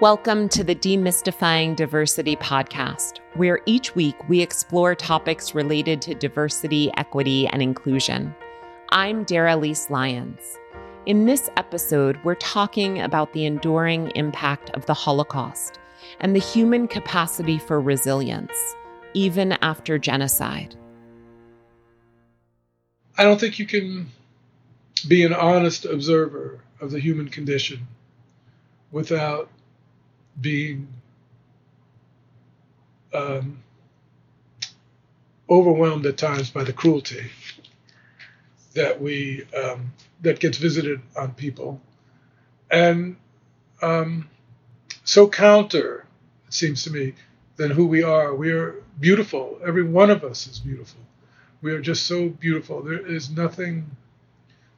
Welcome to the Demystifying Diversity podcast, where each week we explore topics related to diversity, equity, and inclusion. I'm Dara Lise Lyons. In this episode, we're talking about the enduring impact of the Holocaust and the human capacity for resilience, even after genocide. I don't think you can be an honest observer of the human condition without being um, overwhelmed at times by the cruelty that we um, that gets visited on people, and um, so counter it seems to me than who we are. We are beautiful. Every one of us is beautiful. We are just so beautiful. There is nothing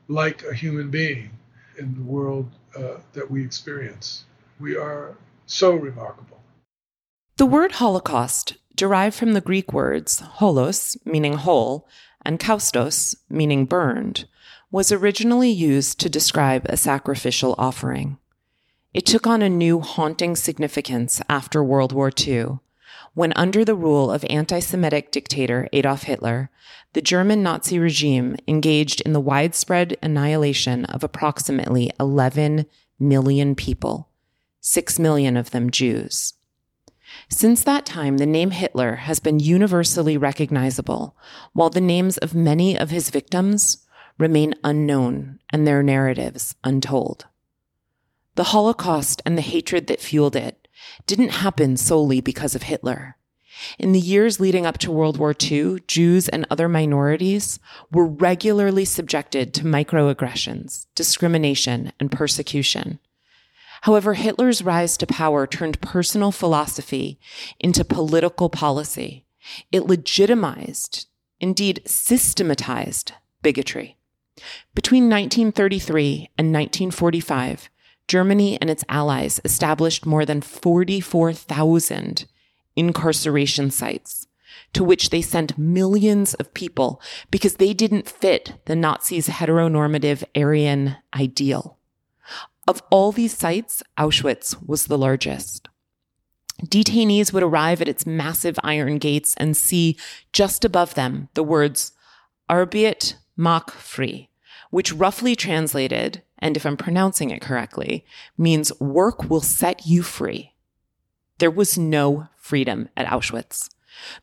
like a human being in the world uh, that we experience. We are so remarkable. The word Holocaust, derived from the Greek words holos, meaning whole, and kaustos, meaning burned, was originally used to describe a sacrificial offering. It took on a new haunting significance after World War II, when under the rule of anti Semitic dictator Adolf Hitler, the German Nazi regime engaged in the widespread annihilation of approximately 11 million people, 6 million of them Jews. Since that time, the name Hitler has been universally recognizable, while the names of many of his victims remain unknown and their narratives untold. The Holocaust and the hatred that fueled it didn't happen solely because of Hitler. In the years leading up to World War II, Jews and other minorities were regularly subjected to microaggressions, discrimination, and persecution. However, Hitler's rise to power turned personal philosophy into political policy. It legitimized, indeed systematized, bigotry. Between 1933 and 1945, Germany and its allies established more than 44,000 incarceration sites to which they sent millions of people because they didn't fit the Nazis' heteronormative Aryan ideal. Of all these sites, Auschwitz was the largest. Detainees would arrive at its massive iron gates and see just above them the words Arbeit macht frei, which roughly translated, and if I'm pronouncing it correctly, means work will set you free. There was no freedom at Auschwitz.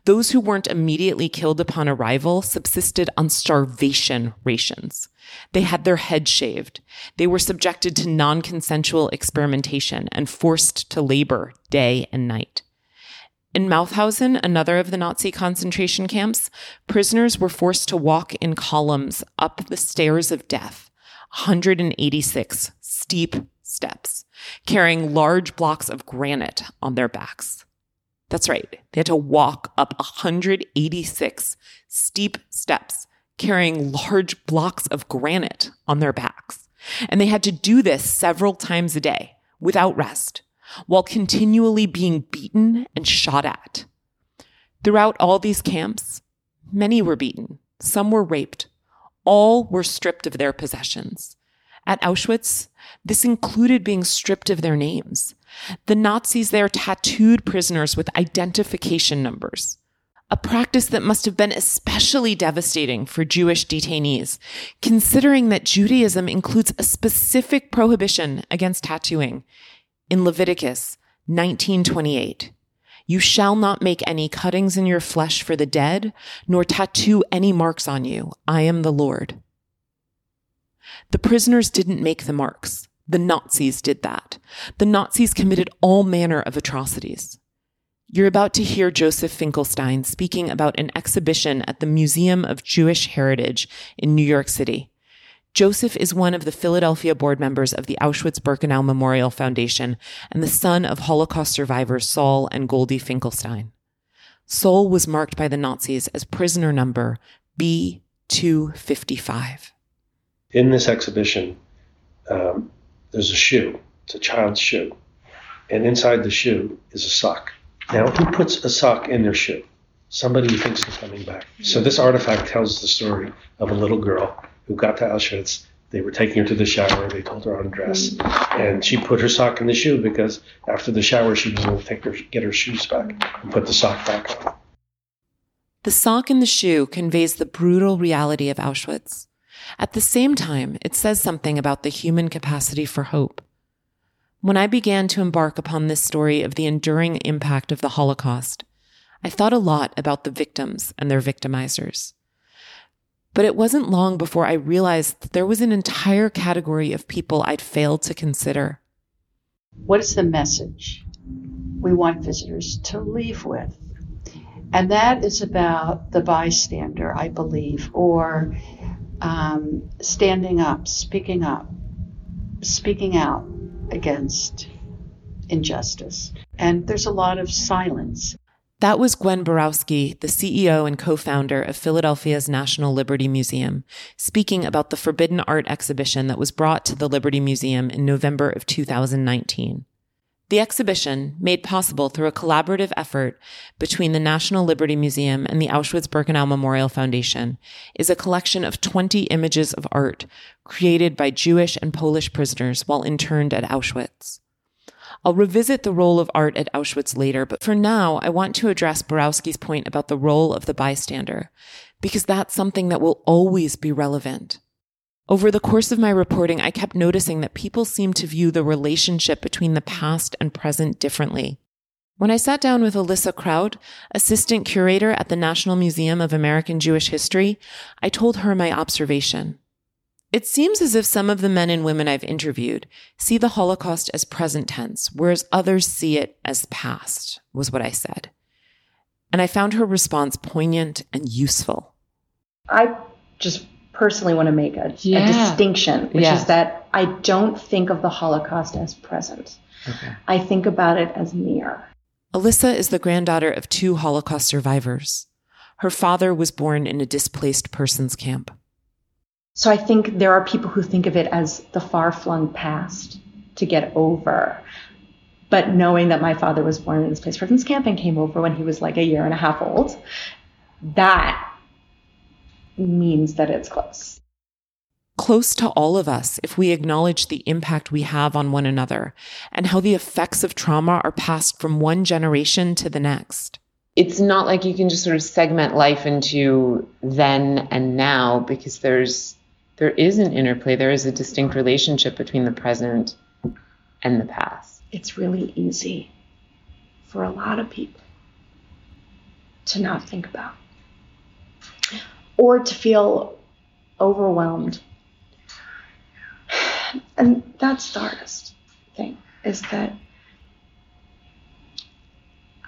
Those who weren't immediately killed upon arrival subsisted on starvation rations. They had their heads shaved. They were subjected to non consensual experimentation and forced to labor day and night. In Mauthausen, another of the Nazi concentration camps, prisoners were forced to walk in columns up the stairs of death, 186 steep steps, carrying large blocks of granite on their backs. That's right. They had to walk up 186 steep steps carrying large blocks of granite on their backs. And they had to do this several times a day without rest while continually being beaten and shot at. Throughout all these camps, many were beaten, some were raped, all were stripped of their possessions. At Auschwitz, this included being stripped of their names. The Nazis there tattooed prisoners with identification numbers, a practice that must have been especially devastating for Jewish detainees, considering that Judaism includes a specific prohibition against tattooing in Leviticus 1928. You shall not make any cuttings in your flesh for the dead, nor tattoo any marks on you. I am the Lord. The prisoners didn't make the marks. The Nazis did that. The Nazis committed all manner of atrocities. You're about to hear Joseph Finkelstein speaking about an exhibition at the Museum of Jewish Heritage in New York City. Joseph is one of the Philadelphia board members of the Auschwitz Birkenau Memorial Foundation and the son of Holocaust survivors Saul and Goldie Finkelstein. Saul was marked by the Nazis as prisoner number B255. In this exhibition, um, there's a shoe. It's a child's shoe. And inside the shoe is a sock. Now, who puts a sock in their shoe? Somebody who thinks they're coming back. So this artifact tells the story of a little girl who got to Auschwitz they were taking her to the shower. They told her to undress, mm-hmm. and she put her sock in the shoe because after the shower she was going to take her get her shoes back and put the sock back on. The sock in the shoe conveys the brutal reality of Auschwitz. At the same time, it says something about the human capacity for hope. When I began to embark upon this story of the enduring impact of the Holocaust, I thought a lot about the victims and their victimizers. But it wasn't long before I realized that there was an entire category of people I'd failed to consider. What is the message we want visitors to leave with? And that is about the bystander, I believe, or um, standing up, speaking up, speaking out against injustice. And there's a lot of silence. That was Gwen Borowsky, the CEO and co-founder of Philadelphia's National Liberty Museum, speaking about the Forbidden Art exhibition that was brought to the Liberty Museum in November of 2019. The exhibition, made possible through a collaborative effort between the National Liberty Museum and the Auschwitz-Birkenau Memorial Foundation, is a collection of 20 images of art created by Jewish and Polish prisoners while interned at Auschwitz. I'll revisit the role of art at Auschwitz later, but for now, I want to address Borowsky's point about the role of the bystander, because that's something that will always be relevant. Over the course of my reporting, I kept noticing that people seem to view the relationship between the past and present differently. When I sat down with Alyssa Kraut, assistant curator at the National Museum of American Jewish History, I told her my observation. It seems as if some of the men and women I've interviewed see the Holocaust as present tense, whereas others see it as past, was what I said. And I found her response poignant and useful. I just personally want to make a, yeah. a distinction, which yeah. is that I don't think of the Holocaust as present. Okay. I think about it as near. Alyssa is the granddaughter of two Holocaust survivors. Her father was born in a displaced persons camp. So I think there are people who think of it as the far flung past to get over. But knowing that my father was born in a displaced persons camp and came over when he was like a year and a half old, that means that it's close. Close to all of us if we acknowledge the impact we have on one another and how the effects of trauma are passed from one generation to the next. It's not like you can just sort of segment life into then and now because there's there is an interplay, there is a distinct relationship between the present and the past. It's really easy for a lot of people to not think about or to feel overwhelmed. And that's the hardest thing is that,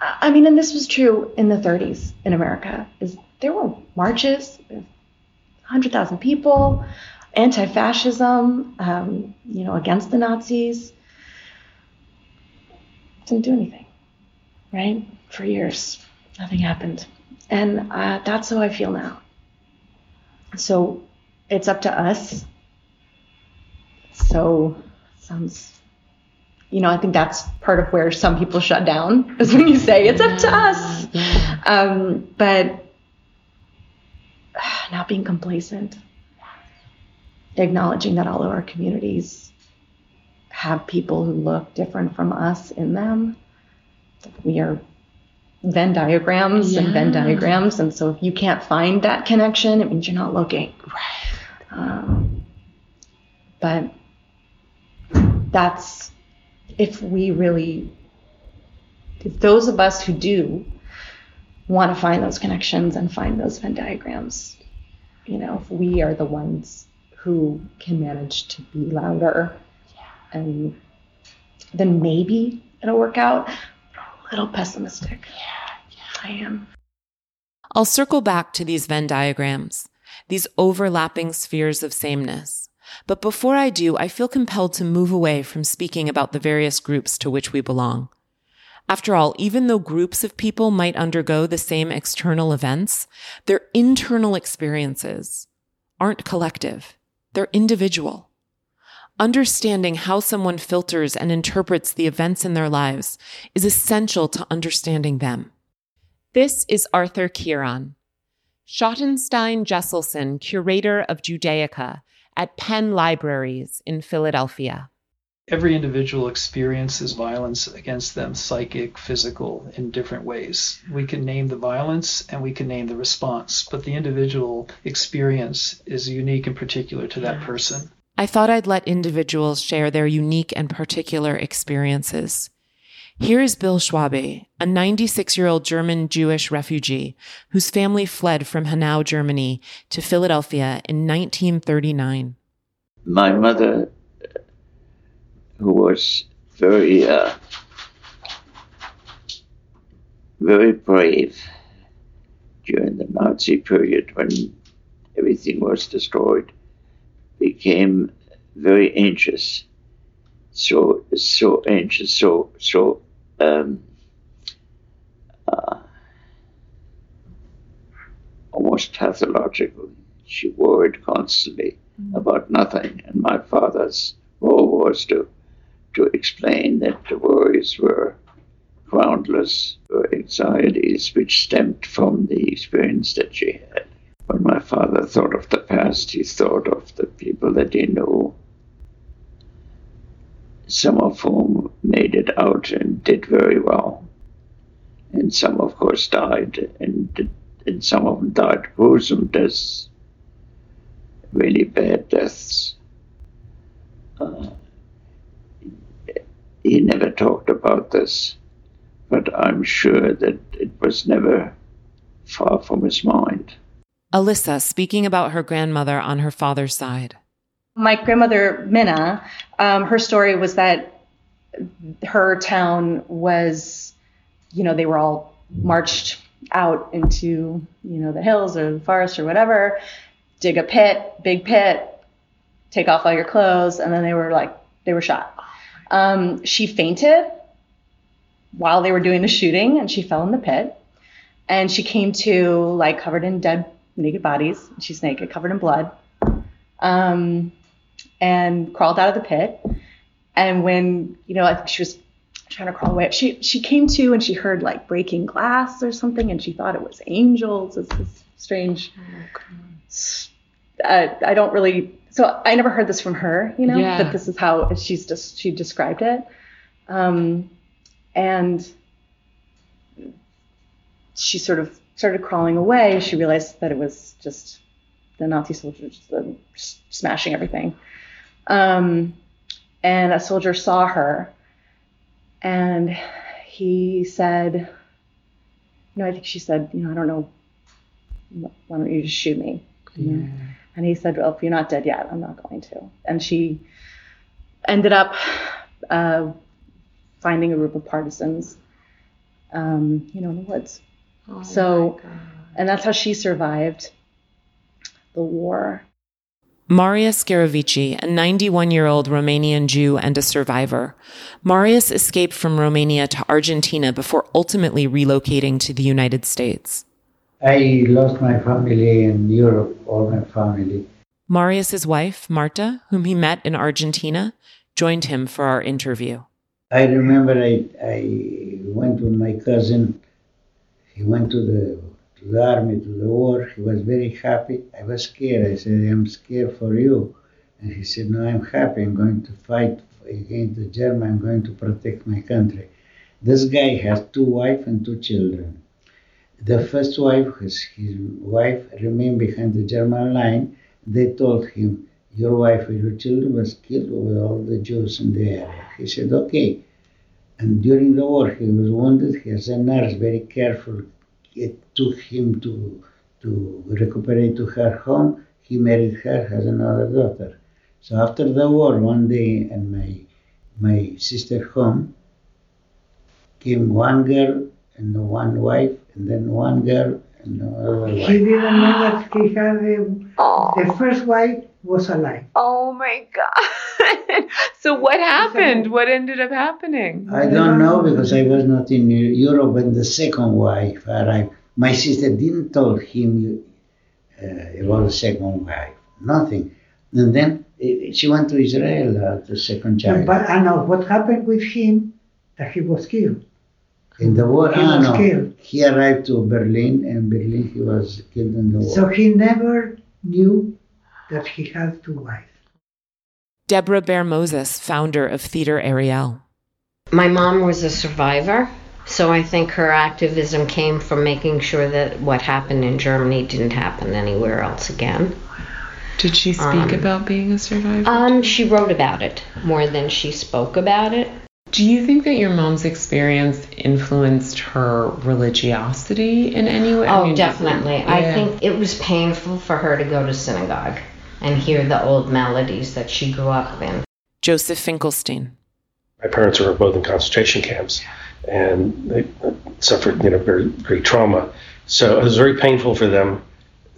I mean, and this was true in the 30s in America, is there were marches, 100,000 people, anti-fascism, um, you know, against the Nazis. Didn't do anything, right? For years, nothing happened. And uh, that's how I feel now. So it's up to us. So sounds, you know, I think that's part of where some people shut down is when you say it's up to us. Um, but not being complacent, acknowledging that all of our communities have people who look different from us in them. We are Venn diagrams yeah. and Venn diagrams. And so if you can't find that connection, it means you're not looking. Right. Um, but that's if we really, if those of us who do want to find those connections and find those Venn diagrams, you know, if we are the ones who can manage to be louder yeah. and then maybe it'll work out little pessimistic. Yeah, yeah, I am. I'll circle back to these Venn diagrams, these overlapping spheres of sameness. But before I do, I feel compelled to move away from speaking about the various groups to which we belong. After all, even though groups of people might undergo the same external events, their internal experiences aren't collective. They're individual. Understanding how someone filters and interprets the events in their lives is essential to understanding them. This is Arthur Kiron. Schottenstein Jesselson, curator of Judaica at Penn Libraries in Philadelphia. Every individual experiences violence against them, psychic, physical, in different ways. We can name the violence and we can name the response, but the individual experience is unique and particular to that person. I thought I'd let individuals share their unique and particular experiences. Here is Bill Schwabe, a 96 year old German Jewish refugee whose family fled from Hanau, Germany to Philadelphia in 1939. My mother, who was very, uh, very brave during the Nazi period when everything was destroyed, became very anxious. So, so anxious, so, so um, uh, almost pathological. She worried constantly mm-hmm. about nothing, and my father's role was to to explain that the worries were groundless anxieties which stemmed from the experience that she had. When my father thought of the past, he thought of the people that he knew some of whom made it out and did very well. And some, of course, died, and, and some of them died gruesome deaths, really bad deaths. Uh, he never talked about this, but I'm sure that it was never far from his mind. Alyssa speaking about her grandmother on her father's side. My grandmother, Minna, um, her story was that her town was, you know, they were all marched out into, you know, the hills or the forest or whatever, dig a pit, big pit, take off all your clothes, and then they were like, they were shot. Um, she fainted while they were doing the shooting and she fell in the pit. And she came to like covered in dead, naked bodies. She's naked, covered in blood. Um, and crawled out of the pit. And when, you know, I think she was trying to crawl away, she she came to and she heard like breaking glass or something, and she thought it was angels. It's this strange. Oh, uh, I don't really. So I never heard this from her, you know, yeah. but this is how she's just she described it. Um, and she sort of started crawling away. She realized that it was just the Nazi soldiers just, smashing everything. Um, and a soldier saw her and he said, you know, I think she said, you know, I don't know, why don't you just shoot me? Yeah. And he said, well, if you're not dead yet, I'm not going to. And she ended up uh, finding a group of partisans, um, you know, in the woods. Oh so, and that's how she survived the war. Marius Gherovici, a 91 year old Romanian Jew and a survivor. Marius escaped from Romania to Argentina before ultimately relocating to the United States. I lost my family in Europe, all my family. Marius's wife, Marta, whom he met in Argentina, joined him for our interview. I remember I, I went with my cousin. He went to the to the army, to the war. He was very happy. I was scared. I said, I'm scared for you. And he said, No, I'm happy. I'm going to fight against the German. I'm going to protect my country. This guy has two wives and two children. The first wife, his, his wife, remained behind the German line. They told him, Your wife and your children was killed with all the Jews in the area. He said, Okay. And during the war, he was wounded. He was a nurse, very careful, it took him to, to recuperate to her home. He married her, has another daughter. So after the war, one day and my, my sister home, came one girl and one wife, and then one girl and another wife. He didn't know that he had a, the first wife was alive. Oh my God. so what happened? What ended up happening? I don't know because I was not in Europe when the second wife arrived. My sister didn't tell him uh, about the second wife. Nothing. And then uh, she went to Israel, uh, the second child. But I know what happened with him, that he was killed. In the war, he was killed. He arrived to Berlin, and Berlin he was killed in the war. So he never knew that he had two wives. Deborah Baer Mozes, founder of Theater Ariel. My mom was a survivor, so I think her activism came from making sure that what happened in Germany didn't happen anywhere else again. Did she speak Um, about being a survivor? Um, she wrote about it more than she spoke about it. Do you think that your mom's experience influenced her religiosity in any way? I Oh, mean, definitely. I think it was painful for her to go to synagogue and hear the old melodies that she grew up in. Joseph Finkelstein. My parents were both in concentration camps, and they suffered, you know, very great trauma. So it was very painful for them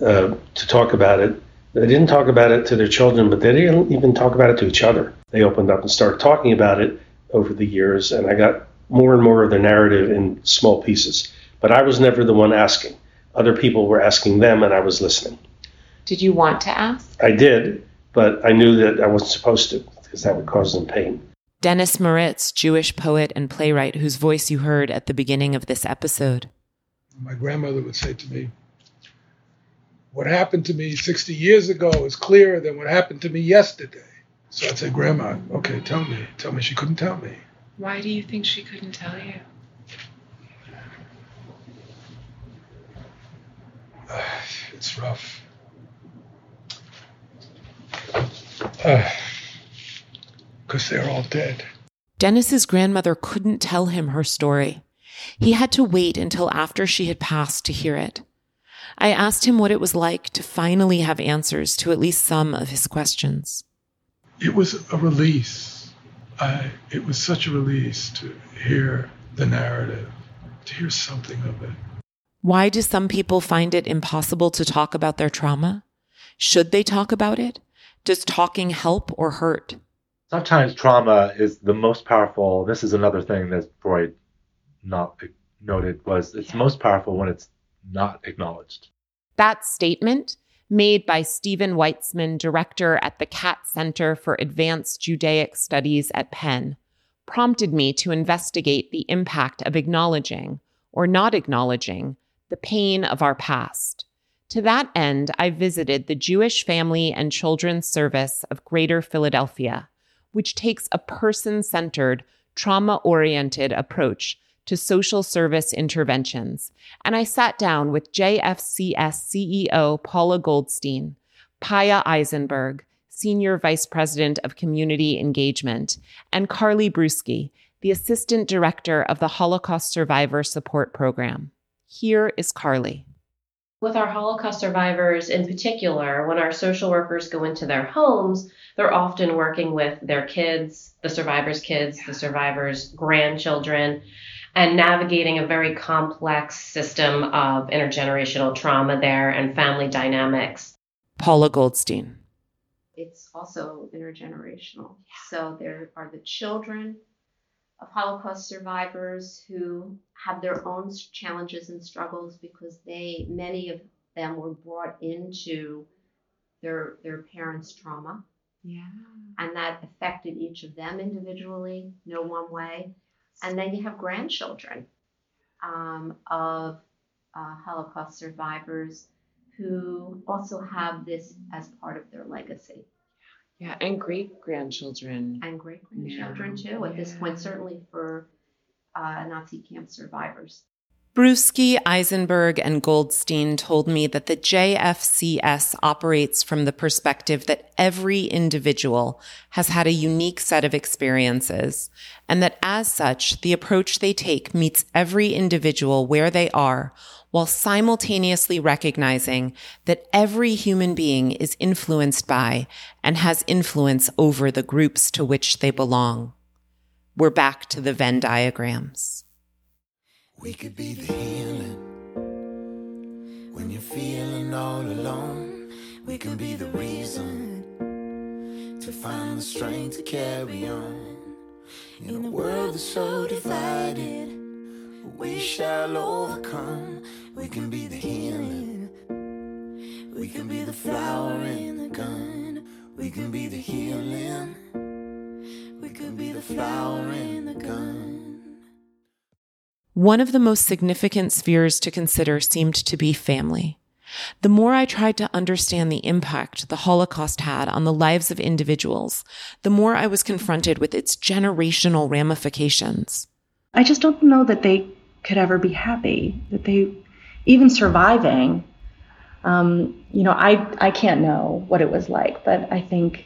uh, to talk about it. They didn't talk about it to their children, but they didn't even talk about it to each other. They opened up and started talking about it over the years, and I got more and more of their narrative in small pieces. But I was never the one asking. Other people were asking them, and I was listening. Did you want to ask? I did, but I knew that I wasn't supposed to because that would cause them pain. Dennis Moritz, Jewish poet and playwright whose voice you heard at the beginning of this episode. My grandmother would say to me, What happened to me 60 years ago is clearer than what happened to me yesterday. So I'd say, Grandma, okay, tell me. Tell me she couldn't tell me. Why do you think she couldn't tell you? It's rough. Because they're all dead. Dennis's grandmother couldn't tell him her story. He had to wait until after she had passed to hear it. I asked him what it was like to finally have answers to at least some of his questions. It was a release. I, it was such a release to hear the narrative, to hear something of it. Why do some people find it impossible to talk about their trauma? Should they talk about it? Does talking help or hurt? Sometimes trauma is the most powerful. This is another thing that Freud not noted was it's most powerful when it's not acknowledged. That statement, made by Steven Weitzman, director at the Katz Center for Advanced Judaic Studies at Penn, prompted me to investigate the impact of acknowledging or not acknowledging the pain of our past. To that end, I visited the Jewish Family and Children's Service of Greater Philadelphia, which takes a person centered, trauma oriented approach to social service interventions. And I sat down with JFCS CEO Paula Goldstein, Paya Eisenberg, Senior Vice President of Community Engagement, and Carly Brusky, the Assistant Director of the Holocaust Survivor Support Program. Here is Carly. With our Holocaust survivors in particular, when our social workers go into their homes, they're often working with their kids, the survivors' kids, the survivors' grandchildren, and navigating a very complex system of intergenerational trauma there and family dynamics. Paula Goldstein. It's also intergenerational. So there are the children of Holocaust survivors who have their own challenges and struggles because they many of them were brought into their their parents' trauma. Yeah. And that affected each of them individually, no one way. And then you have grandchildren um, of uh, Holocaust survivors who also have this as part of their legacy. Yeah, and great grandchildren. And great grandchildren Yeah. too, at this point, certainly for uh, Nazi camp survivors. Brusky, Eisenberg, and Goldstein told me that the JFCS operates from the perspective that every individual has had a unique set of experiences, and that as such, the approach they take meets every individual where they are, while simultaneously recognizing that every human being is influenced by and has influence over the groups to which they belong. We're back to the Venn diagrams. We could be the healing when you're feeling all alone. We can be the reason to find the strength to carry on. In a world that's so divided, we shall overcome. We can be the healing. We can be the flower in the gun. We can be the healing. We can be the flower in the gun. One of the most significant spheres to consider seemed to be family. The more I tried to understand the impact the Holocaust had on the lives of individuals, the more I was confronted with its generational ramifications. I just don't know that they could ever be happy, that they, even surviving, um, you know, I, I can't know what it was like, but I think,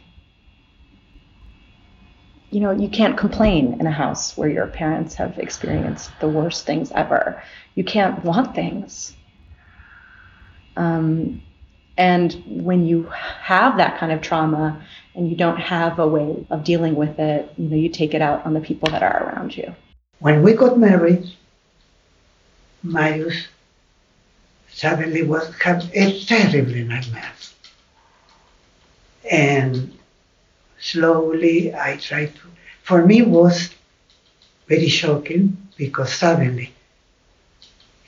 you know, you can't complain in a house where your parents have experienced the worst things ever. You can't want things. Um, and when you have that kind of trauma and you don't have a way of dealing with it, you know, you take it out on the people that are around you. When we got married, Marius suddenly was had a terrible nightmare. And slowly I tried to for me was very shocking because suddenly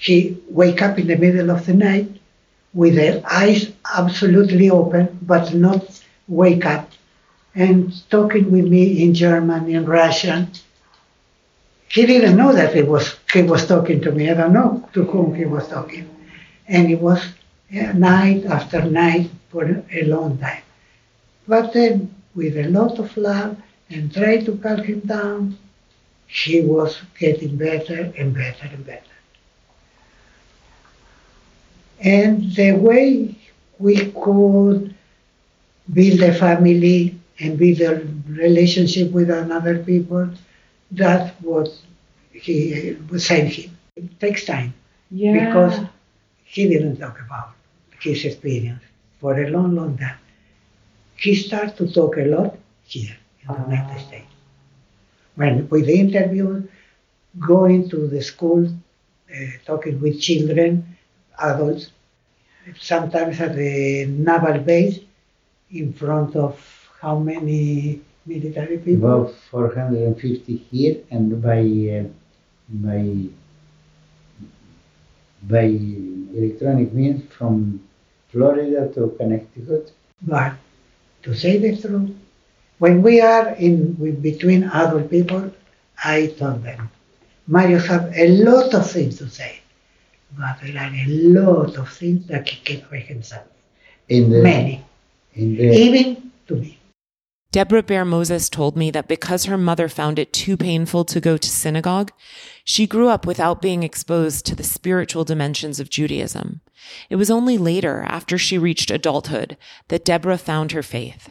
he wake up in the middle of the night with their eyes absolutely open but not wake up and talking with me in German, in Russian. He didn't know that he was he was talking to me. I don't know to whom he was talking. And it was uh, night after night for a long time. But then with a lot of love and try to calm him down, he was getting better and better and better. And the way we could build a family and build a relationship with another people, that was he was saying him. It takes time Yeah. because he didn't talk about his experience for a long, long time. He started to talk a lot here in the United States. When with the interview, going to the school, uh, talking with children, adults, sometimes at the naval base, in front of how many military people? About 450 here, and by uh, by by electronic means from Florida to Connecticut. But to say the truth, when we are in with, between adult people, I told them, Mario have a lot of things to say, but there are a lot of things that he can by himself. In the, Many, In the, even to me. Deborah Baer Mozes told me that because her mother found it too painful to go to synagogue, she grew up without being exposed to the spiritual dimensions of Judaism. It was only later, after she reached adulthood, that Deborah found her faith.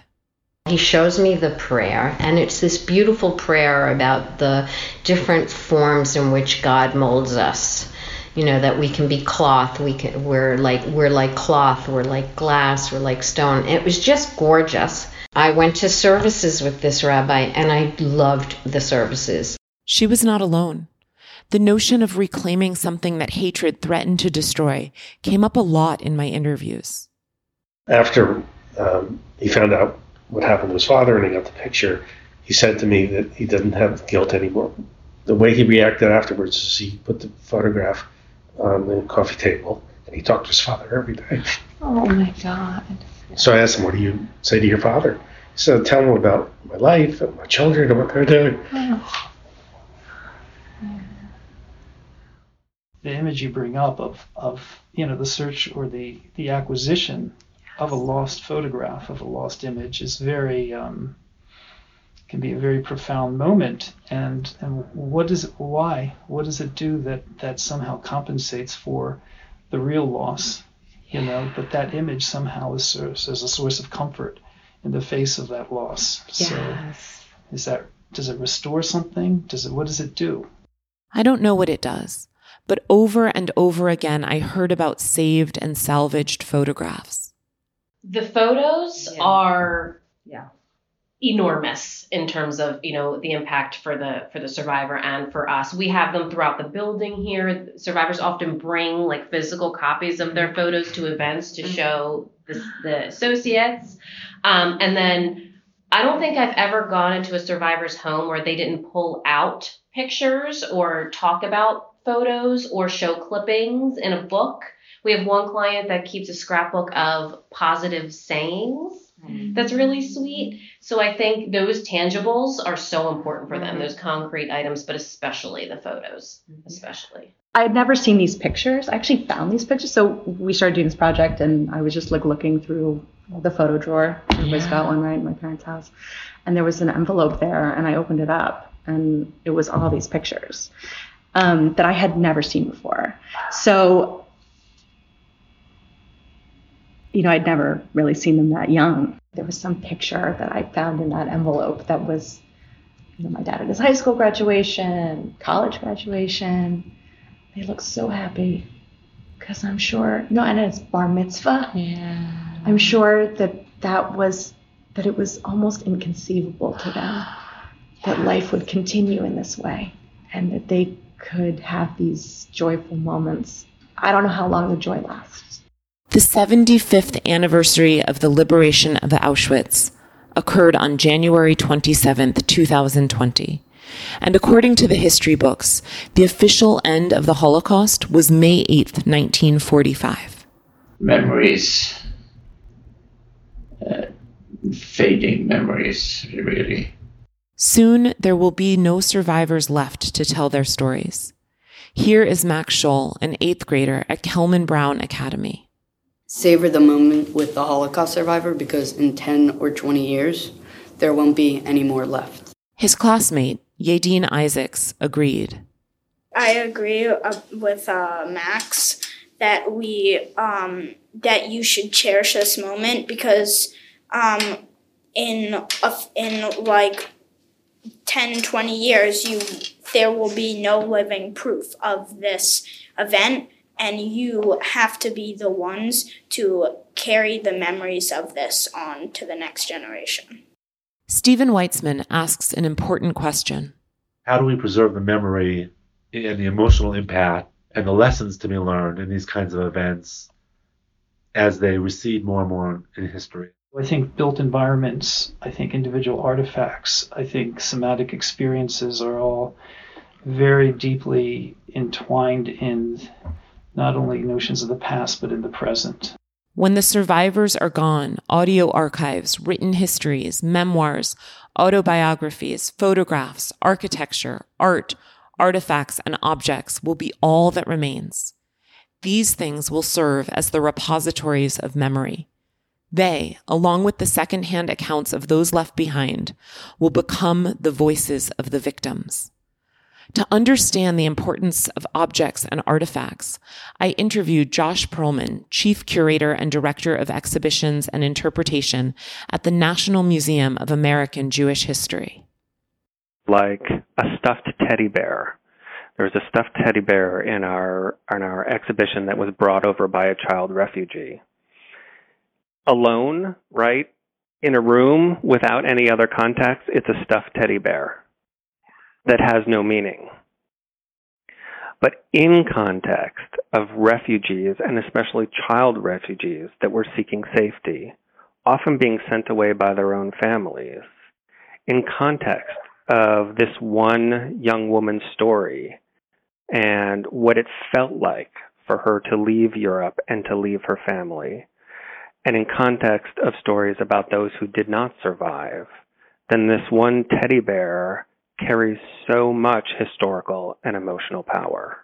He shows me the prayer, and it's this beautiful prayer about the different forms in which God molds us. You know that we can be cloth, we can we're like we're like cloth, we're like glass, we're like stone. It was just gorgeous. I went to services with this rabbi, and I loved the services. She was not alone. The notion of reclaiming something that hatred threatened to destroy came up a lot in my interviews. After um, he found out what happened to his father and he got the picture, he said to me that he didn't have guilt anymore. The way he reacted afterwards is he put the photograph on the coffee table and he talked to his father every day. Oh my God. So I asked him, What do you say to your father? He said, Tell him about my life and my children and what they're doing. Oh. The image you bring up of, of you know the search or the the acquisition of a lost photograph of a lost image is very um, can be a very profound moment. And and what is it why? What does it do that that somehow compensates for the real loss you know but that image somehow is serves as a source of comfort in the face of that loss? So is that does it restore something? Does it what does it do? I don't know what it does, but over and over again, I heard about saved and salvaged photographs. The photos are Yeah. enormous in terms of you know the impact for the for the survivor and for us. We have them throughout the building here. Survivors often bring like physical copies of their photos to events to show the, the associates. Um, and then i don't think i've ever gone into a survivor's home where they didn't pull out pictures or talk about photos or show clippings in a book we have one client that keeps a scrapbook of positive sayings mm-hmm. that's really sweet. So I think those tangibles are so important for them, mm-hmm. those concrete items, but especially the photos, mm-hmm. especially. I had never seen these pictures. I actually found these pictures. So we started doing this project, and I was just like looking through the photo drawer. Everybody's Yeah. got one, right? in My parents' house. And there was an envelope there, and I opened it up, and it was all these pictures um, that I had never seen before. So, you know, I'd never really seen them that young. There was some picture that I found in that envelope that was, you know, my dad at his high school graduation, college graduation. They look so happy because I'm sure, no, and it's bar mitzvah. Yeah. I'm sure that that was, that it was almost inconceivable to them that life would continue in this way and that they could have these joyful moments. I don't know how long the joy lasts. The 75th anniversary of the liberation of Auschwitz occurred on January 27, 2020. And according to the history books, the official end of the Holocaust was May 8th, 1945. Memories, uh, fading memories, really. Soon there will be no survivors left to tell their stories. Here is Max Scholl, an eighth grader at Kellman Brown Academy. Savor the moment with the Holocaust survivor because in 10 or 20 years, there won't be any more left. His classmate, Yadine Isaacs, agreed. I agree uh, with uh, Max that we um, that you should cherish this moment because um, in a, in like 10 20 years you there will be no living proof of this event and you have to be the ones to carry the memories of this on to the next generation. Steven Weitzman asks an important question. How do we preserve the memory and the emotional impact and the lessons to be learned in these kinds of events as they recede more and more in history? I think built environments, I think individual artifacts, I think somatic experiences are all very deeply entwined in not only notions of the past, but in the present. When the survivors are gone, audio archives, written histories, memoirs, autobiographies, photographs, architecture, art, artifacts, and objects will be all that remains. These things will serve as the repositories of memory. They, along with the secondhand accounts of those left behind, will become the voices of the victims. To understand the importance of objects and artifacts, I interviewed Josh Perelman, Chief Curator and Director of Exhibitions and Interpretation at the National Museum of American Jewish History. Like a stuffed teddy bear. There was a stuffed teddy bear in our in our exhibition that was brought over by a child refugee. Alone, right? In a room without any other context, it's a stuffed teddy bear that has no meaning. But in context of refugees, and especially child refugees that were seeking safety, often being sent away by their own families, in context of this one young woman's story and what it felt like for her to leave Europe and to leave her family, and in context of stories about those who did not survive, then this one teddy bear carries so much historical and emotional power.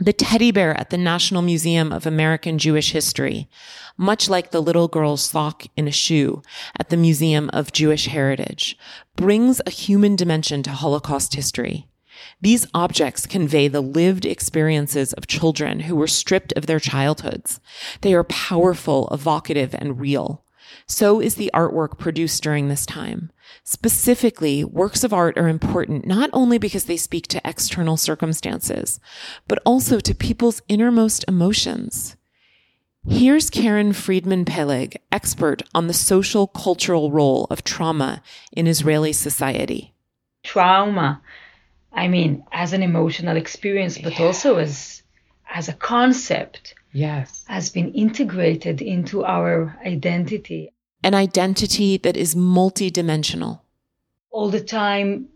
The teddy bear at the National Museum of American Jewish History, much like the little girl's sock in a shoe at the Museum of Jewish Heritage, brings a human dimension to Holocaust history. These objects convey the lived experiences of children who were stripped of their childhoods. They are powerful, evocative, and real. So is the artwork produced during this time. Specifically, works of art are important not only because they speak to external circumstances, but also to people's innermost emotions. Here's Keren Friedman Peleg, expert on the social cultural role of trauma in Israeli society. Trauma, I mean, as an emotional experience, but also as as a concept Yes. has been integrated into our identity. An identity that is multidimensional. All the time,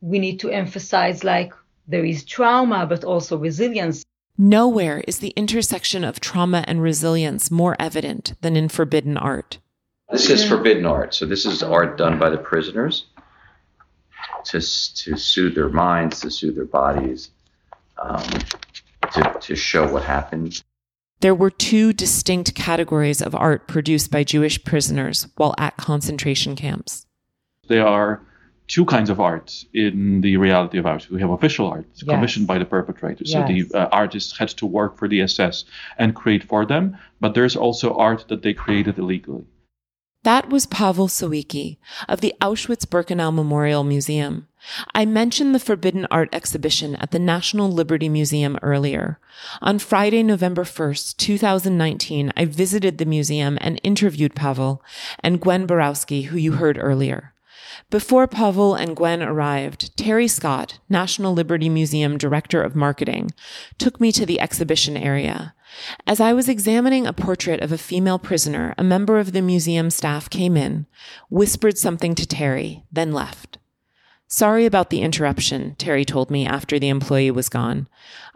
we need to emphasize like there is trauma, but also resilience. Nowhere is the intersection of trauma and resilience more evident than in forbidden art. This is forbidden art. So this is art done by the prisoners to to soothe their minds, to soothe their bodies, um, to, to show what happened. There were two distinct categories of art produced by Jewish prisoners while at concentration camps. There are two kinds of art in the reality of Auschwitz. We have official art Yes. commissioned by the perpetrators. So the uh, artists had to work for the SS and create for them, but there's also art that they created illegally. That was Pavel Sawicki of the Auschwitz-Birkenau Memorial Museum. I mentioned the Forbidden Art exhibition at the National Liberty Museum earlier. On Friday, November 1st, 2019, I visited the museum and interviewed Pavel and Gwen Borowsky, who you heard earlier. Before Pavel and Gwen arrived, Terry Scott, National Liberty Museum Director of Marketing, took me to the exhibition area. As I was examining a portrait of a female prisoner, a member of the museum staff came in, whispered something to Terry, then left. Sorry about the interruption, Terry told me after the employee was gone.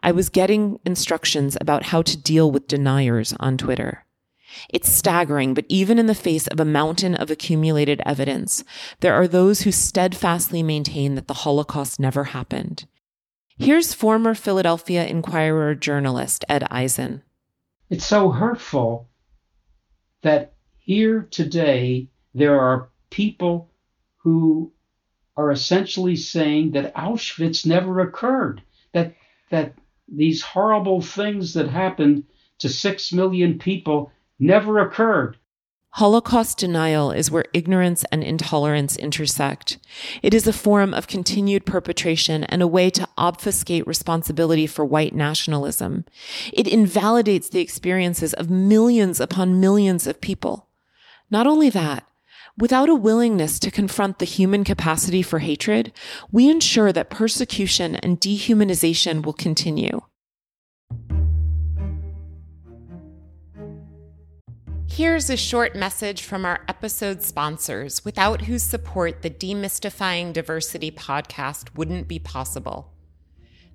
I was getting instructions about how to deal with deniers on Twitter. It's staggering, but even in the face of a mountain of accumulated evidence, there are those who steadfastly maintain that the Holocaust never happened. Here's former Philadelphia Inquirer journalist Ed Eisen. It's so hurtful that here today there are people who are essentially saying that Auschwitz never occurred, that that these horrible things that happened to six million people never occurred. Holocaust denial is where ignorance and intolerance intersect. It is a form of continued perpetration and a way to obfuscate responsibility for white nationalism. It invalidates the experiences of millions upon millions of people. Not only that, without a willingness to confront the human capacity for hatred, we ensure that persecution and dehumanization will continue. Here's a short message from our episode sponsors, without whose support the Demystifying Diversity podcast wouldn't be possible.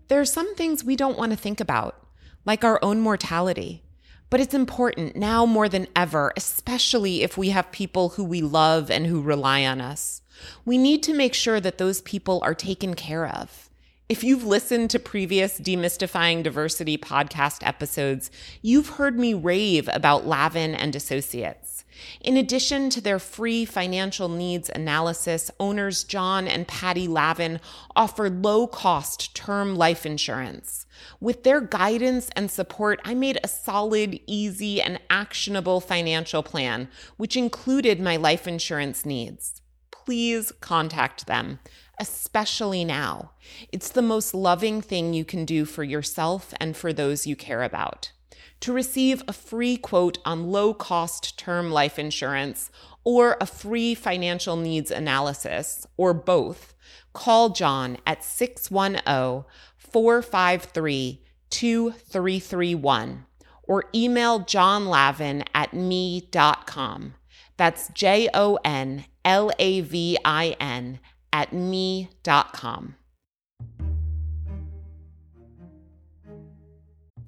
There are some things we don't want to think about, like our own mortality. But it's important now more than ever, especially if we have people who we love and who rely on us. We need to make sure that those people are taken care of. If you've listened to previous Demystifying Diversity podcast episodes, you've heard me rave about Lavin and Associates. In addition to their free financial needs analysis, owners John and Patty Lavin offer low cost term life insurance. With their guidance and support, I made a solid, easy, and actionable financial plan, which included my life insurance needs. Please contact them especially now. It's the most loving thing you can do for yourself and for those you care about. To receive a free quote on low cost term life insurance or a free financial needs analysis, or both, call John at 610 453 2331 or email johnlavin at me.com. That's J O N L A V I N at me.com.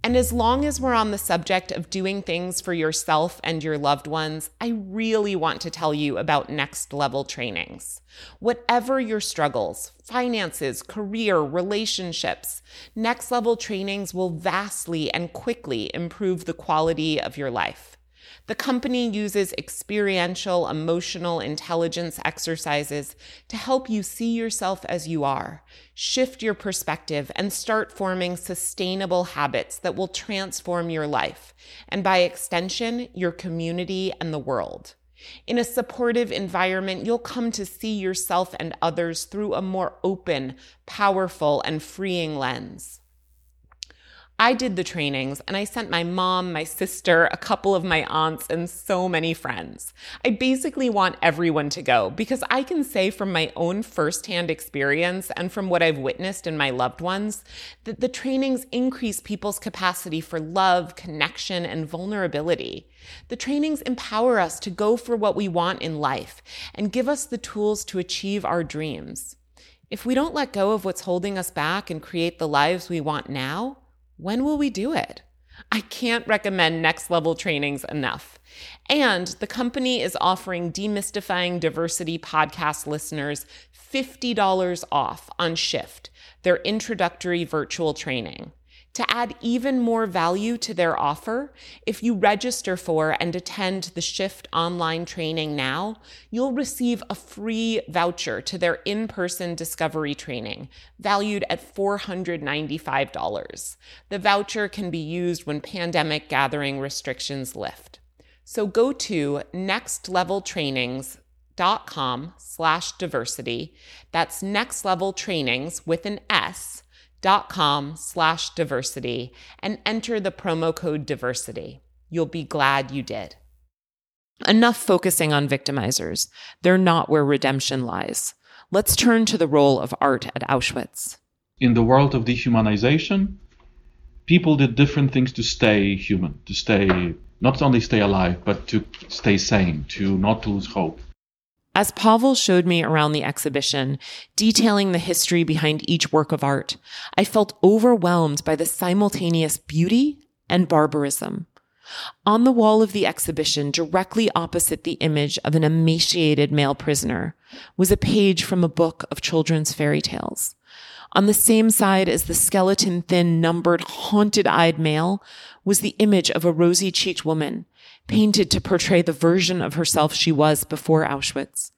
And as long as we're on the subject of doing things for yourself and your loved ones, I really want to tell you about next level trainings. Whatever your struggles, finances, career, relationships, next level trainings will vastly and quickly improve the quality of your life. The company uses experiential emotional intelligence exercises to help you see yourself as you are, shift your perspective, and start forming sustainable habits that will transform your life, and by extension, your community and the world. In a supportive environment, you'll come to see yourself and others through a more open, powerful, and freeing lens. I did the trainings and I sent my mom, my sister, a couple of my aunts, and so many friends. I basically want everyone to go because I can say from my own firsthand experience and from what I've witnessed in my loved ones that the trainings increase people's capacity for love, connection, and vulnerability. The trainings empower us to go for what we want in life and give us the tools to achieve our dreams. If we don't let go of what's holding us back and create the lives we want now, when will we do it? I can't recommend next level trainings enough. And the company is offering Demystifying Diversity podcast listeners $50 off on Shift, their introductory virtual training. To add even more value to their offer, if you register for and attend the Shift online training now, you'll receive a free voucher to their in person discovery training, valued at $495. The voucher can be used when pandemic gathering restrictions lift. So go to nextleveltrainings.com slash diversity. That's next level trainings with an S dot com slash diversity and enter the promo code diversity. You'll be glad you did. Enough focusing on victimizers. They're not where redemption lies. Let's turn to the role of art at Auschwitz. In the world of dehumanization, people did different things to stay human, to stay, not only stay alive, but to stay sane, to not lose hope. As Pavel showed me around the exhibition, detailing the history behind each work of art, I felt overwhelmed by the simultaneous beauty and barbarism. On the wall of the exhibition, directly opposite the image of an emaciated male prisoner, was a page from a book of children's fairy tales. On the same side as the skeleton thin, numbered, haunted eyed male was the image of a rosy cheeked woman, painted to portray the version of herself she was before Auschwitz.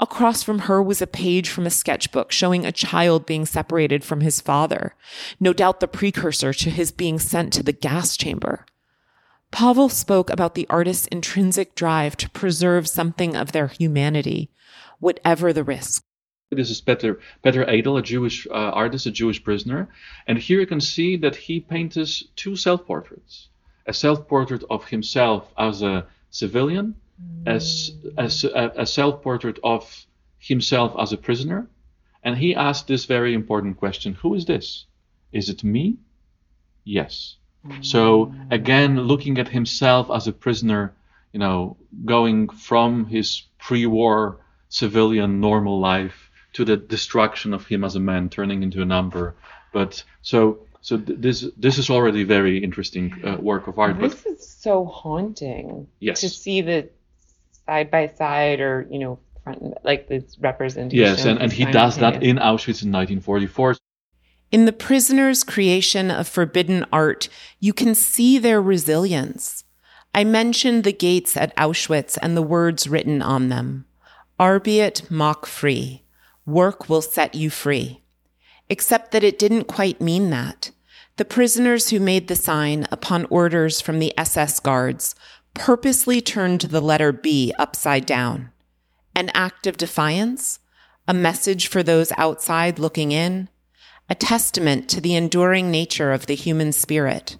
Across from her was a page from a sketchbook showing a child being separated from his father, no doubt the precursor to his being sent to the gas chamber. Pavel spoke about the artist's intrinsic drive to preserve something of their humanity, whatever the risk. This is Peter, Peter Edel, a Jewish uh, artist, a Jewish prisoner. And here you can see that he paints two self portraits a self portrait of himself as a civilian, as, as a, a self portrait of himself as a prisoner. And he asked this very important question Who is this? Is it me? Yes. So again, looking at himself as a prisoner, you know, going from his pre-war civilian normal life to the destruction of him as a man, turning into a number. But so so th- this this is already very interesting uh, work of art. This but is so haunting. Yes. To see the side by side or, you know, front like this representation. yes, and, and he does that in Auschwitz in 1944. In the prisoners' creation of forbidden art, you can see their resilience. I mentioned the gates at Auschwitz and the words written on them. Arbeit macht frei. Work will set you free. Except that it didn't quite mean that. The prisoners who made the sign upon orders from the SS guards purposely turned the letter B upside down. An act of defiance? A message for those outside looking in? A testament to the enduring nature of the human spirit?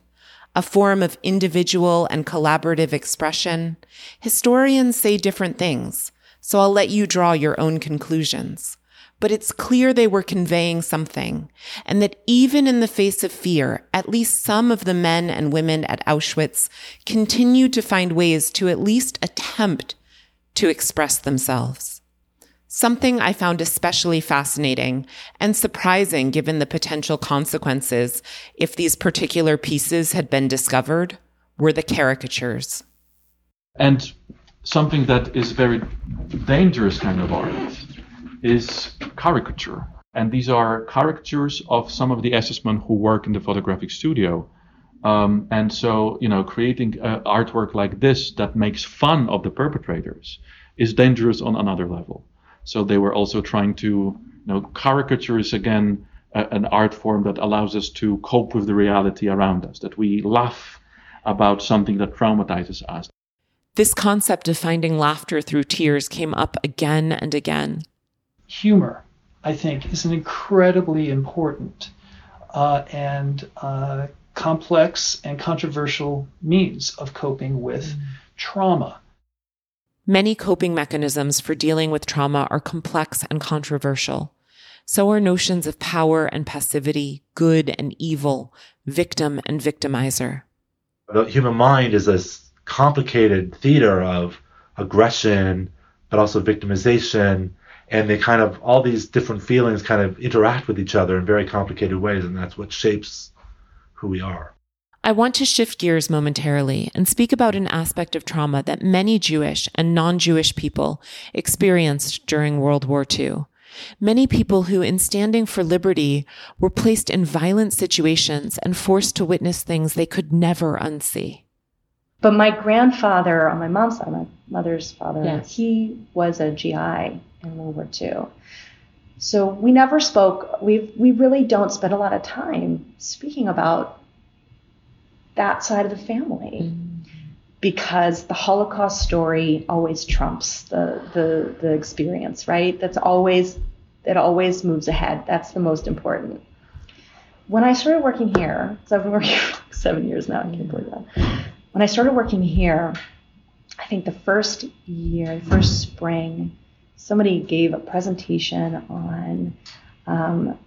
A form of individual and collaborative expression? Historians say different things, so I'll let you draw your own conclusions but it's clear they were conveying something, and that even in the face of fear, at least some of the men and women at Auschwitz continued to find ways to at least attempt to express themselves. Something I found especially fascinating and surprising given the potential consequences if these particular pieces had been discovered were the caricatures. And something that is very dangerous kind of art is caricature. And these are caricatures of some of the SS men who work in the photographic studio. Um, and so, you know, creating uh, artwork like this that makes fun of the perpetrators is dangerous on another level. So they were also trying to, you know, caricature is again a, an art form that allows us to cope with the reality around us, that we laugh about something that traumatizes us. This concept of finding laughter through tears came up again and again. Humor, I think, is an incredibly important uh, and uh, complex and controversial means of coping with trauma. Many coping mechanisms for dealing with trauma are complex and controversial. So are notions of power and passivity, good and evil, victim and victimizer. The human mind is this complicated theater of aggression, but also victimization, and they kind of all these different feelings kind of interact with each other in very complicated ways, and that's what shapes who we are. I want to shift gears momentarily and speak about an aspect of trauma that many Jewish and non Jewish people experienced during World War II. Many people who, in standing for liberty, were placed in violent situations and forced to witness things they could never unsee. But my grandfather on my mom's side, my mother's father, Yes. he was a GI in World War II. So we never spoke. We we really don't spend a lot of time speaking about that side of the family mm-hmm. because the Holocaust story always trumps the the the experience, right? That's always it always moves ahead. That's the most important. When I started working here, so I've been working for like seven years now. I can't believe that. When I started working here, I think the first year, the first spring, somebody gave a presentation on um,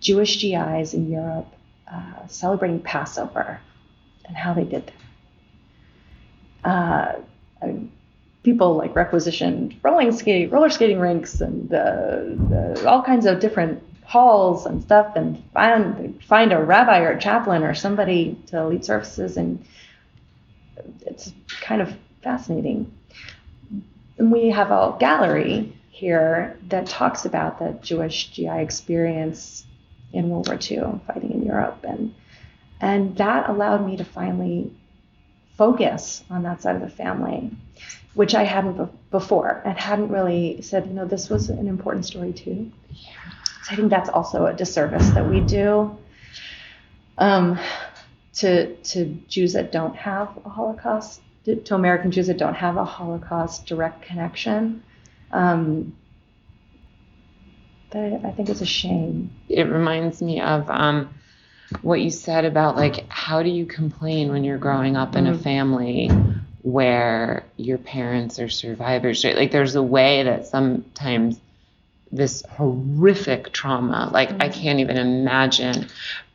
Jewish GIs in Europe uh, celebrating Passover and how they did that. Uh, I mean, people like requisitioned rolling skate, roller skating rinks, and uh, all kinds of different halls and stuff, and find find a rabbi or a chaplain or somebody to lead services, and it's kind of fascinating. And we have a gallery here that talks about the Jewish GI experience in World War II, fighting in Europe, and and that allowed me to finally focus on that side of the family, which I hadn't be- before, and hadn't really said, you know, this was an important story too. So I think that's also a disservice that we do um, to to Jews that don't have a Holocaust, to American Jews that don't have a Holocaust direct connection. Um, that I think is a shame. It reminds me of um, what you said about like how do you complain when you're growing up in a Mhm. family where your parents are survivors right like there's a way that sometimes this horrific trauma like i can't even imagine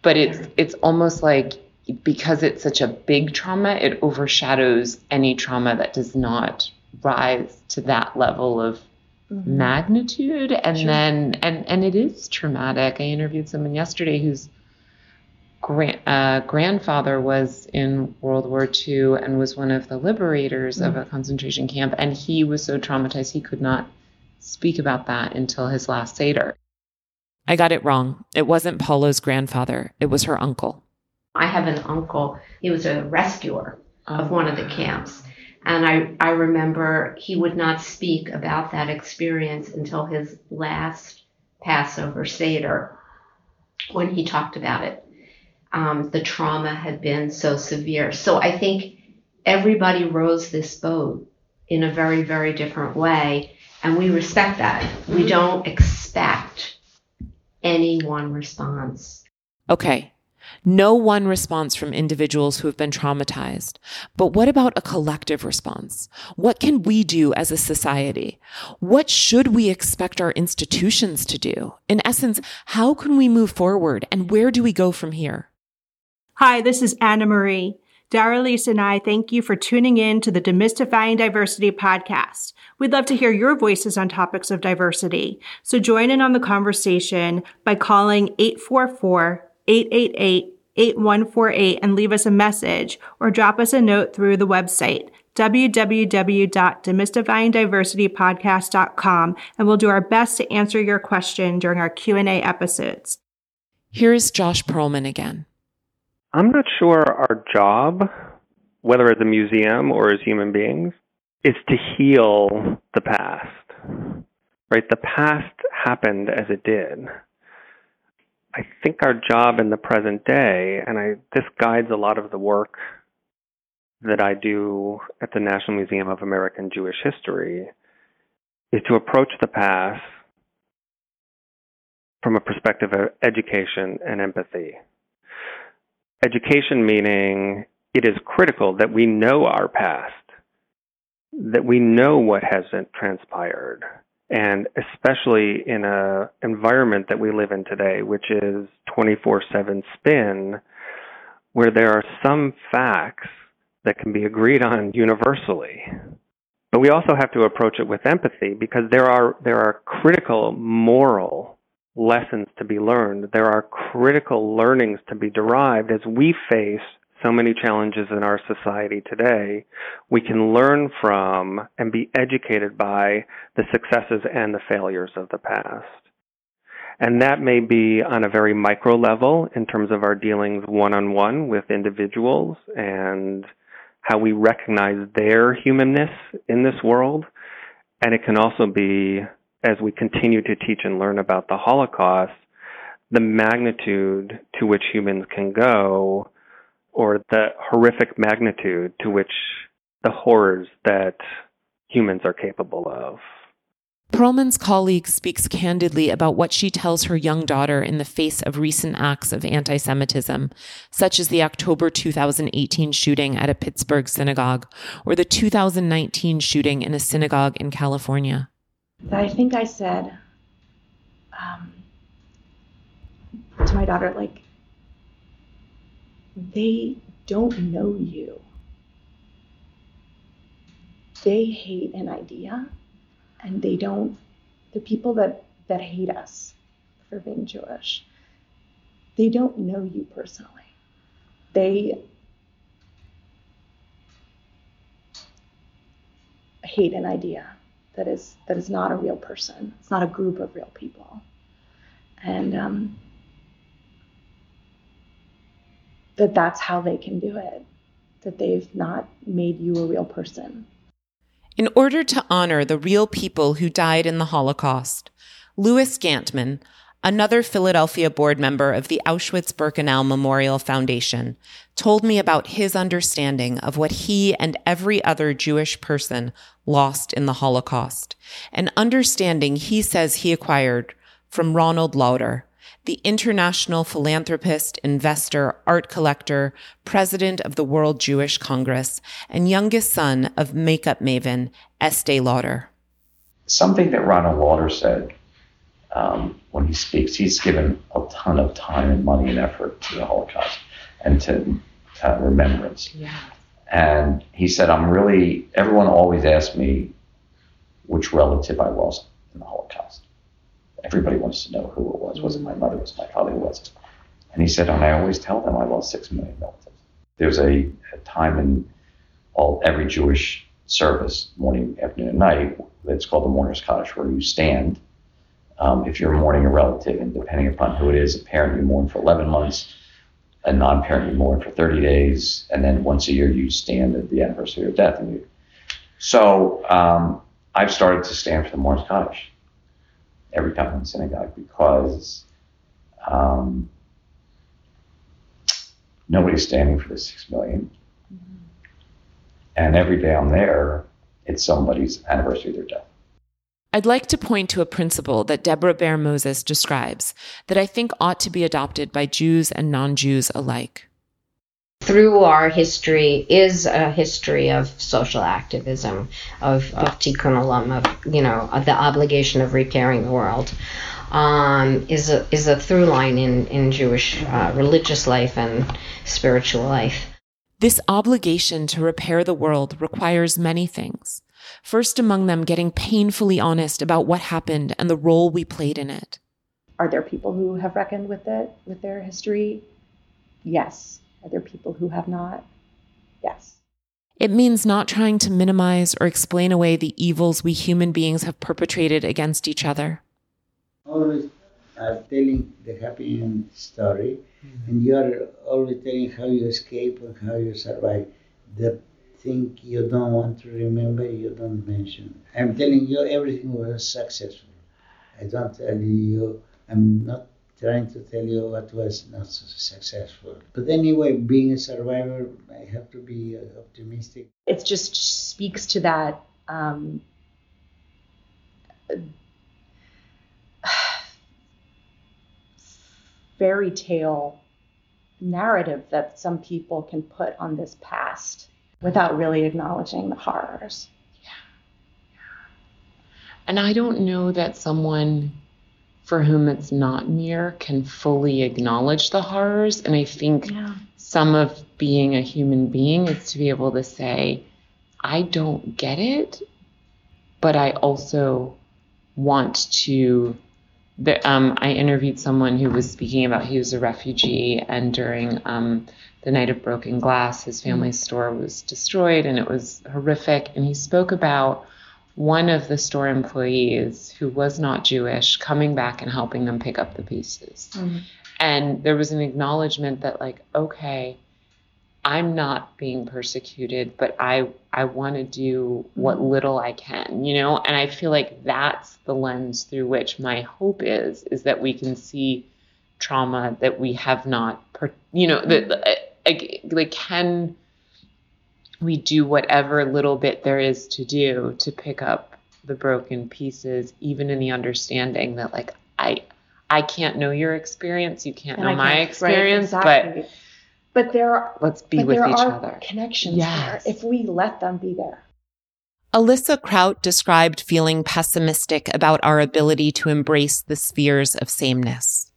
but it's it's almost like because it's such a big trauma it overshadows any trauma that does not rise to that level of magnitude and Sure. then and and it is traumatic i interviewed someone yesterday whose grand, uh, grandfather was in world war ii and was one of the liberators of a concentration camp and he was so traumatized he could not speak about that until his last seder I got it wrong. It wasn't Paula's grandfather, it was her uncle. I have an uncle. He was a rescuer of one of the camps. And I, I remember he would not speak about that experience until his last Passover Seder when he talked about it. Um, the trauma had been so severe. So I think everybody rows this boat in a very, very different way. And we respect that. We don't expect any one response. Okay, no one response from individuals who have been traumatized. But what about a collective response? What can we do as a society? What should we expect our institutions to do? In essence, how can we move forward and where do we go from here? Hi, this is Anna Marie. Dara Lisa and I thank you for tuning in to the Demystifying Diversity podcast. We'd love to hear your voices on topics of diversity. So join in on the conversation by calling 844 888 8148 and leave us a message or drop us a note through the website www.demystifyingdiversitypodcast.com and we'll do our best to answer your question during our Q&A episodes. Here's Josh Perelman again. I'm not sure our job, whether as a museum or as human beings, is to heal the past. Right? The past happened as it did. I think our job in the present day, and I this guides a lot of the work that I do at the National Museum of American Jewish History, is to approach the past from a perspective of education and empathy. Education meaning it is critical that we know our past, that we know what hasn't transpired, and especially in a environment that we live in today, which is 24/7 spin, where there are some facts that can be agreed on universally. But we also have to approach it with empathy because there are there are critical moral lessons to be learned. There are critical learnings to be derived as we face so many challenges in our society today. We can learn from and be educated by the successes and the failures of the past. And that may be on a very micro level in terms of our dealings one on one with individuals and how we recognize their humanness in this world. And it can also be, as we continue to teach and learn about the Holocaust, the magnitude to which humans can go, or the horrific magnitude to which the horrors that humans are capable of. Perelman's colleague speaks candidly about what she tells her young daughter in the face of recent acts of anti Semitism, such as the October 2018 shooting at a Pittsburgh synagogue or the 2019 shooting in a synagogue in California. I think I said um, to my daughter, like, they don't know you. They hate an idea and they don't the people that that hate us for being Jewish, they don't know you personally. They hate an idea that is that is not a real person. It's not a group of real people, and um, that that's how they can do it. That they've not made you a real person. In order to honor the real people who died in the Holocaust, Louis Gantman, another Philadelphia board member of the Auschwitz Birkenau Memorial Foundation, told me about his understanding of what he and every other Jewish person lost in the Holocaust, an understanding he says he acquired from Ronald Lauder, the international philanthropist, investor, art collector, president of the World Jewish Congress, and youngest son of makeup maven Estee Lauder. Something that Ronald Lauder said um, when he speaks, he's given a ton of time and money and effort to the Holocaust and to uh, remembrance. Yeah. And he said, I'm really, everyone always asks me which relative I lost in the Holocaust everybody wants to know who it was. Was it my mother? Was it my father? Who was it? And he said, and I always tell them I lost six million relatives. There's a, a time in all every Jewish service, morning, afternoon, and night, that's called the mourner's Kaddish, where you stand. Um, if you're mourning a relative, and depending upon who it is, a parent you mourn for 11 months, a non-parent you mourn for 30 days, and then once a year you stand at the anniversary of death. And you, so um, I've started to stand for the mourner's Kaddish every time in synagogue because um, nobody's standing for the six million. Mm-hmm. And every day I'm there, it's somebody's anniversary of their death. I'd like to point to a principle that Deborah Baer Mozes describes that I think ought to be adopted by Jews and non Jews alike through our history is a history of social activism, of, of tikkun olam, of you know of the obligation of repairing the world, um, is a is a through line in in Jewish uh, religious life and spiritual life. This obligation to repair the world requires many things. First among them, getting painfully honest about what happened and the role we played in it. Are there people who have reckoned with it, with their history? Yes are there people who have not? Yes. It means not trying to minimize or explain away the evils we human beings have perpetrated against each other. Always are telling the happy end story, mm-hmm. and you are always telling how you escape and how you survive. The thing you don't want to remember, you don't mention. I'm telling you, everything was successful. I don't tell you, I'm not trying to tell you what was not so successful. But anyway, being a survivor, I have to be uh, optimistic. It just speaks to that um, fairy tale narrative that some people can put on this past without really acknowledging the horrors. Yeah. And I don't know that someone for whom it's not near can fully acknowledge the horrors. And I think yeah. some of being a human being is to be able to say, I don't get it, but I also want to the, um, I interviewed someone who was speaking about he was a refugee, and during um, the night of broken glass, his family's store was destroyed, and it was horrific. And he spoke about one of the store employees who was not Jewish coming back and helping them pick up the pieces. Mm. And there was an acknowledgement that, like, okay, I'm not being persecuted, but I I want to do what mm-hmm. little I can, you know? And I feel like that's the lens through which my hope is is that we can see trauma that we have not per, you know, that like, like can we do whatever little bit there is to do to pick up the broken pieces even in the understanding that like I I can't know your experience, you can't And know my can't- right, experience, exactly. but But there are let's be but with there each are other. connections Yes. there if we let them be there. Alyssa Kraut described feeling pessimistic about our ability to embrace the spheres of sameness.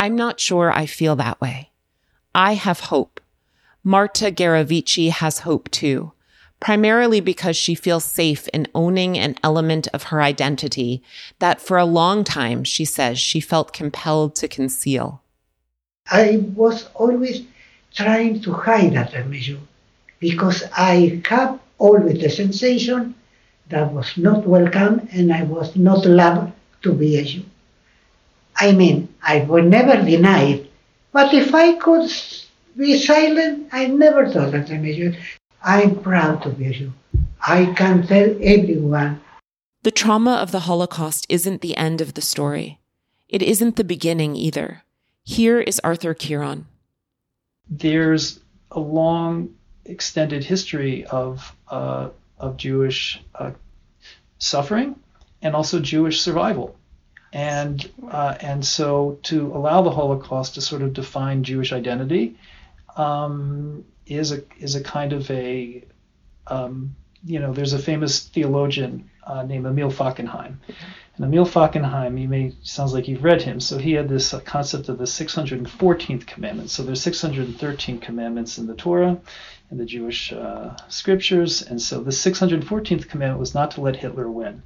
I'm not sure I feel that way. I have hope. Marta Garavici has hope too, primarily because she feels safe in owning an element of her identity that for a long time, she says, she felt compelled to conceal. I was always trying to hide that Jew because I have always the sensation that was not welcome and I was not loved to be a Jew. I mean, I would never deny it, but if I could be silent, I never thought that I'm a Jew. I'm proud to be a Jew. I can tell everyone The trauma of the Holocaust isn't the end of the story. It isn't the beginning either. Here is Arthur Kiron. there's a long, extended history of uh, of Jewish uh, suffering and also Jewish survival, and uh, and so to allow the Holocaust to sort of define Jewish identity um, is a is a kind of a um, you know there's a famous theologian uh, named Emil Fackenheim. And Emil Fackenheim, you may sounds like you've read him. So he had this uh, concept of the 614th commandment. So there's 613 commandments in the Torah, in the Jewish uh, scriptures, and so the 614th commandment was not to let Hitler win.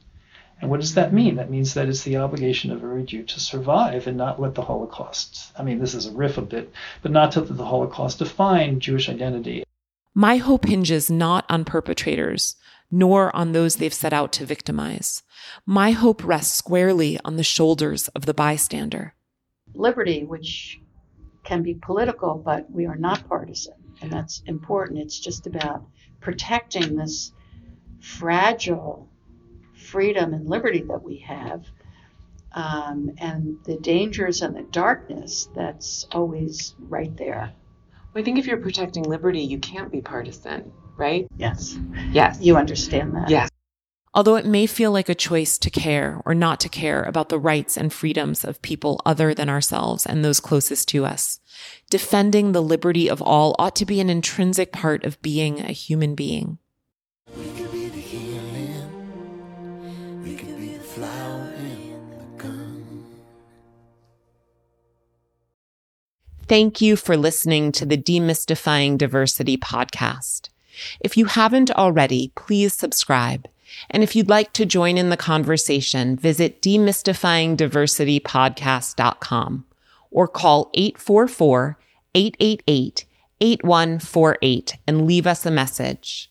And what does that mean? That means that it's the obligation of every Jew to survive and not let the Holocaust. I mean, this is a riff a bit, but not to let the Holocaust define Jewish identity. My hope hinges not on perpetrators, nor on those they've set out to victimize. My hope rests squarely on the shoulders of the bystander. liberty, which can be political, but we are not partisan, and that's important. It's just about protecting this fragile freedom and liberty that we have, um, and the dangers and the darkness that's always right there. I think if you're protecting liberty, you can't be partisan, right? Yes. Yes. You understand that. Yes. Although it may feel like a choice to care or not to care about the rights and freedoms of people other than ourselves and those closest to us, defending the liberty of all ought to be an intrinsic part of being a human being. Thank you for listening to the Demystifying Diversity podcast. If you haven't already, please subscribe. And if you'd like to join in the conversation, visit demystifyingdiversitypodcast.com or call 844 888 8148 and leave us a message.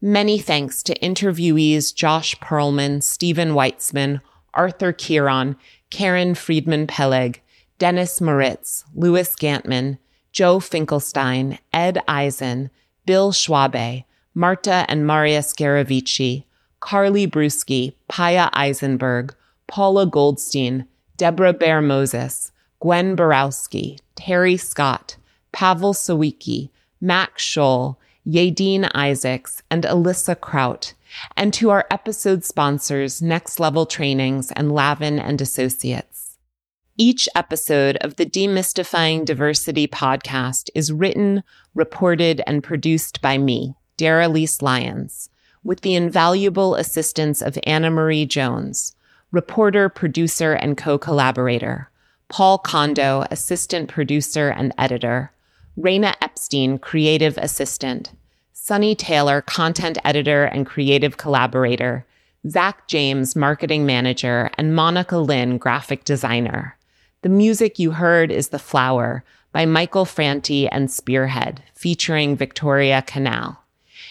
Many thanks to interviewees Josh Perelman, Steven Weitzman, Arthur Kiron, Keren Friedman Peleg, Dennis Moritz, Louis Gantman, Joe Finkelstein, Ed Eisen, Bill Schwabe, Marta and Maria Scaravici, Carly Bruschi, Paya Eisenberg, Paula Goldstein, Deborah Baer Mozes, Gwen Borowsky, Terry Scott, Pavel Sawicki, Max Scholl, Yadine Isaacs, and Alyssa Kraut, and to our episode sponsors, Next Level Trainings and Lavin and Associates. Each episode of the Demystifying Diversity podcast is written, reported, and produced by me, Dara Lise Lyons, with the invaluable assistance of Anna Marie Jones, reporter, producer, and co-collaborator, Paul Kondo, assistant producer and editor, Raina Epstein, creative assistant, Sunny Taylor, content editor and creative collaborator, Zach James, marketing manager, and Monica Lynn, graphic designer. The music you heard is The Flower by Michael Franti and Spearhead, featuring Victoria Canal.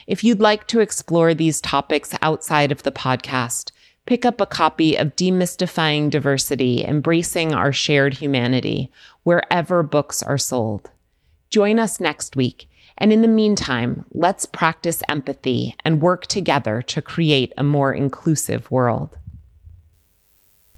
If you'd like to explore these topics outside of the podcast, pick up a copy of Demystifying Diversity Embracing Our Shared Humanity wherever books are sold. Join us next week. And in the meantime, let's practice empathy and work together to create a more inclusive world.